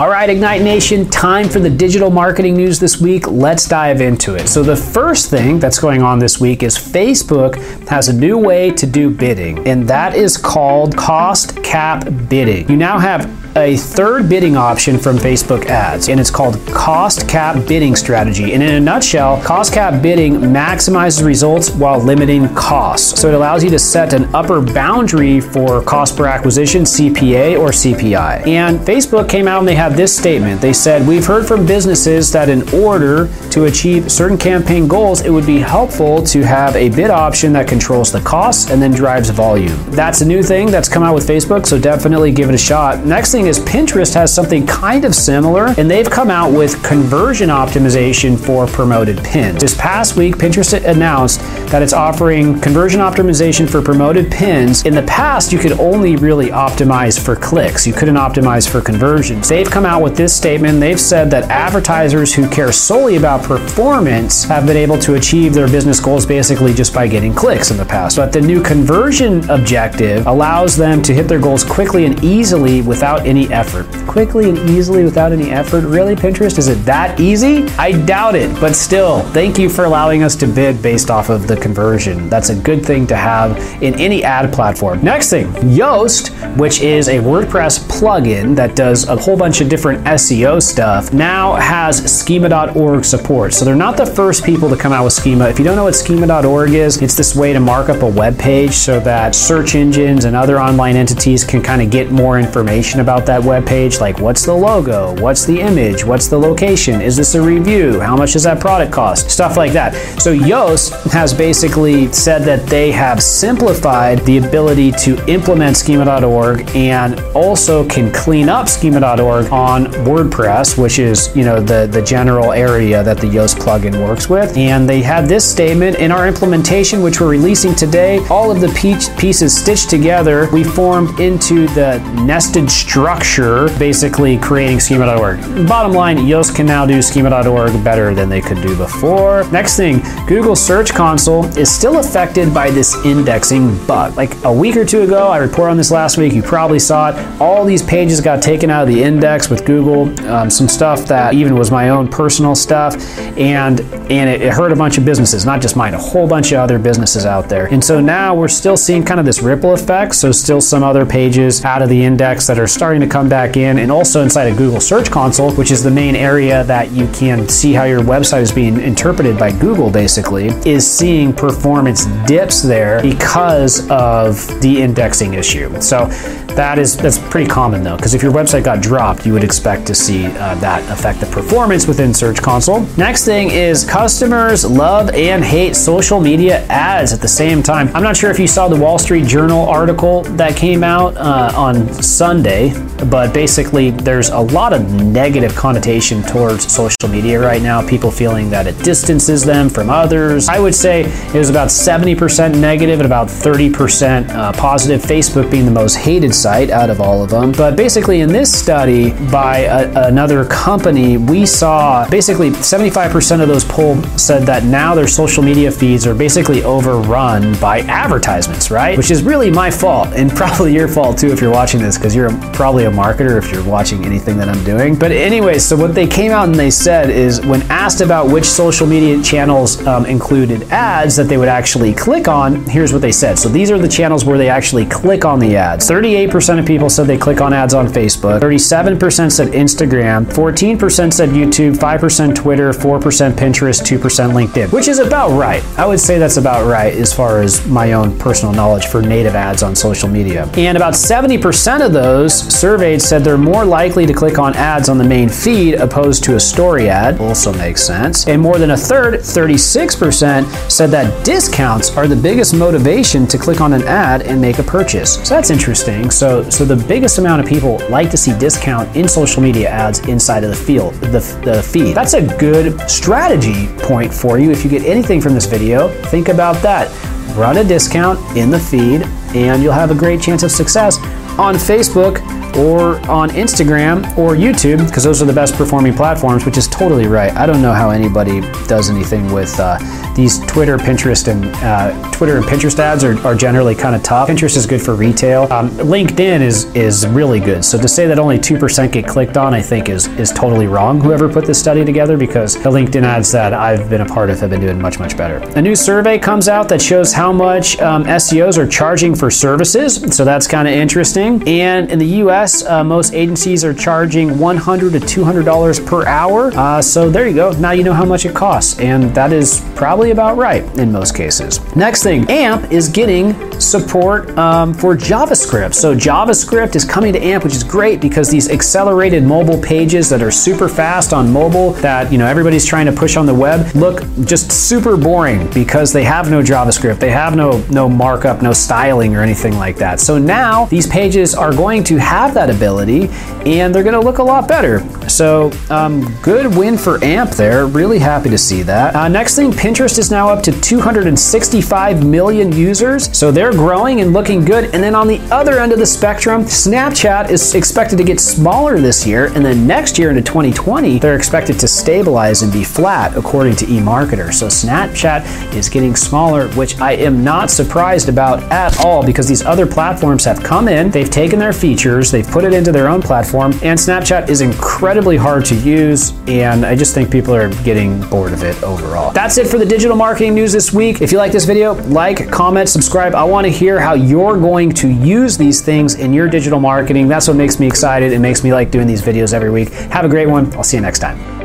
All right, Ignite Nation, time for the digital marketing news this week. Let's dive into it. So, the first thing that's going on this week is Facebook has a new way to do bidding, and that is called cost cap bidding. You now have a third bidding option from Facebook ads, and it's called cost cap bidding strategy. And in a nutshell, cost cap bidding maximizes results while limiting costs. So it allows you to set an upper boundary for cost per acquisition, CPA or CPI. And Facebook came out and they had this statement. They said, We've heard from businesses that in order to achieve certain campaign goals, it would be helpful to have a bid option that controls the costs and then drives volume. That's a new thing that's come out with Facebook, so definitely give it a shot. Next thing is Pinterest has something kind of similar, and they've come out with conversion optimization for promoted pins. This past week, Pinterest announced that it's offering conversion optimization for promoted pins. In the past, you could only really optimize for clicks, you couldn't optimize for conversions. They've come out with this statement. They've said that advertisers who care solely about performance have been able to achieve their business goals basically just by getting clicks in the past. But the new conversion objective allows them to hit their goals quickly and easily without any effort. Quickly and easily without any effort? Really, Pinterest? Is it that easy? I doubt it, but still, thank you for allowing us to bid based off of the conversion. That's a good thing to have in any ad platform. Next thing, Yoast, which is a WordPress plugin that does a whole bunch of different SEO stuff, now has schema.org support. So they're not the first people to come out with schema. If you don't know what schema.org is, it's this way to mark up a web page so that search engines and other online entities can kind of get more information about that web page, like what's the logo, what's the image, what's the location, is this a review, how much does that product cost, stuff like that. So Yoast has basically said that they have simplified the ability to implement schema.org and also can clean up schema.org on WordPress, which is, you know, the, the general area that the Yoast plugin works with. And they had this statement in our implementation, which we're releasing today, all of the pieces stitched together, we formed into the nested structure, basically creating schema.org. Bottom line, Yoast can now do schema.org better than they could do before. Next thing, Google Search Console is still affected by this indexing bug. Like a week or two ago, I reported on this last week, you probably saw it. All these pages got taken out of the index with Google, um, some stuff that even was my own personal stuff, and and it, it hurt a bunch of businesses, not just mine, a whole bunch of other businesses out there. And so now we're still seeing kind of this ripple effect. So still some other pages out of the index that are starting to come back in, and also inside of Google Search Console, which is the main area that you can see how your website is being interpreted by Google, basically, is seeing performance dips there because of the indexing issue. So that is that's pretty common though, because if your website got dropped, you would expect to see uh, that affect the performance within Search Console. Next thing is customers love and hate social media ads at the same time. I'm not sure if you saw the Wall Street Journal article that came out uh, on Sunday, but basically there's a lot of negative connotation towards social media right now. People feeling that it distances them from others. I would say it was about 70% negative and about 30% uh, positive. Facebook being the most hated site out of all of them. But basically, in this study by a, another company, we saw basically 75% of those polled said that now their social media feeds are basically overrun by advertisements, right? Which is really my fault and probably your fault too if you're watching this because you're probably a marketer if you're watching anything that I'm doing. But anyway, so what they came out and they said is when asked about which social media channels um, included ads that they would actually click on, here's what they said. So these are the channels where they actually click on the ads. 38% of people said they click on ads on Facebook, 37% said Instagram, 14% said YouTube, 5% Twitter, 4% Pinterest, 2% LinkedIn, which is about right. I would say that's about right as far as my own personal knowledge for native ads on social media. And about 70% of those surveyed said they're more likely to click on ads on the main feed opposed to a story ad. Also makes sense. And more than a third, 36%, said that discounts are the biggest motivation to click on an ad and make a purchase. So that's interesting. So, so the biggest amount of people like to see discount in social media ads inside of the field, the, the feed. That's a good strategy point for you. If you get anything from this video, think about that. Run a discount in the feed and you'll have a great chance of success on Facebook or on Instagram or YouTube because those are the best performing platforms, which is totally right. I don't know how anybody does anything with uh, these Twitter, Pinterest, and uh, Twitter and Pinterest ads are, are generally kind of tough. Pinterest is good for retail. Um, LinkedIn is is really good. So to say that only two percent get clicked on, I think is is totally wrong. Whoever put this study together, because the LinkedIn ads that I've been a part of have been doing much much better. A new survey comes out that shows how much um, SEOs are charging for services. So that's kind of interesting. And in the U.S., uh, most agencies are charging $100 to 200 dollars per hour. Uh, so there you go. Now you know how much it costs, and that is probably about right in most cases. Next thing, AMP is getting support um, for JavaScript. So JavaScript is coming to AMP, which is great because these accelerated mobile pages that are super fast on mobile that you know everybody's trying to push on the web look just super boring because they have no JavaScript, they have no no markup, no styling or anything like that. So now these pages are going to have that ability and they're going to look a lot better. So um, good win for AMP there. Really happy to see that. Uh, next thing, Pinterest is now up to 265 million users. So they're growing and looking good. And then on the other end of the spectrum, Snapchat is expected to get smaller this year. And then next year into 2020, they're expected to stabilize and be flat, according to eMarketer. So Snapchat is getting smaller, which I am not surprised about at all because these other platforms have come in, they've taken their features, they've put it into their own platform, and Snapchat is incredibly hard to use. And I just think people are getting bored of it overall. That's it for the digital marketing news this week. If you like this video, like, comment, subscribe. I want to hear how you're going to use these things in your digital marketing. That's what makes me excited. It makes me like doing these videos every week. Have a great one. I'll see you next time.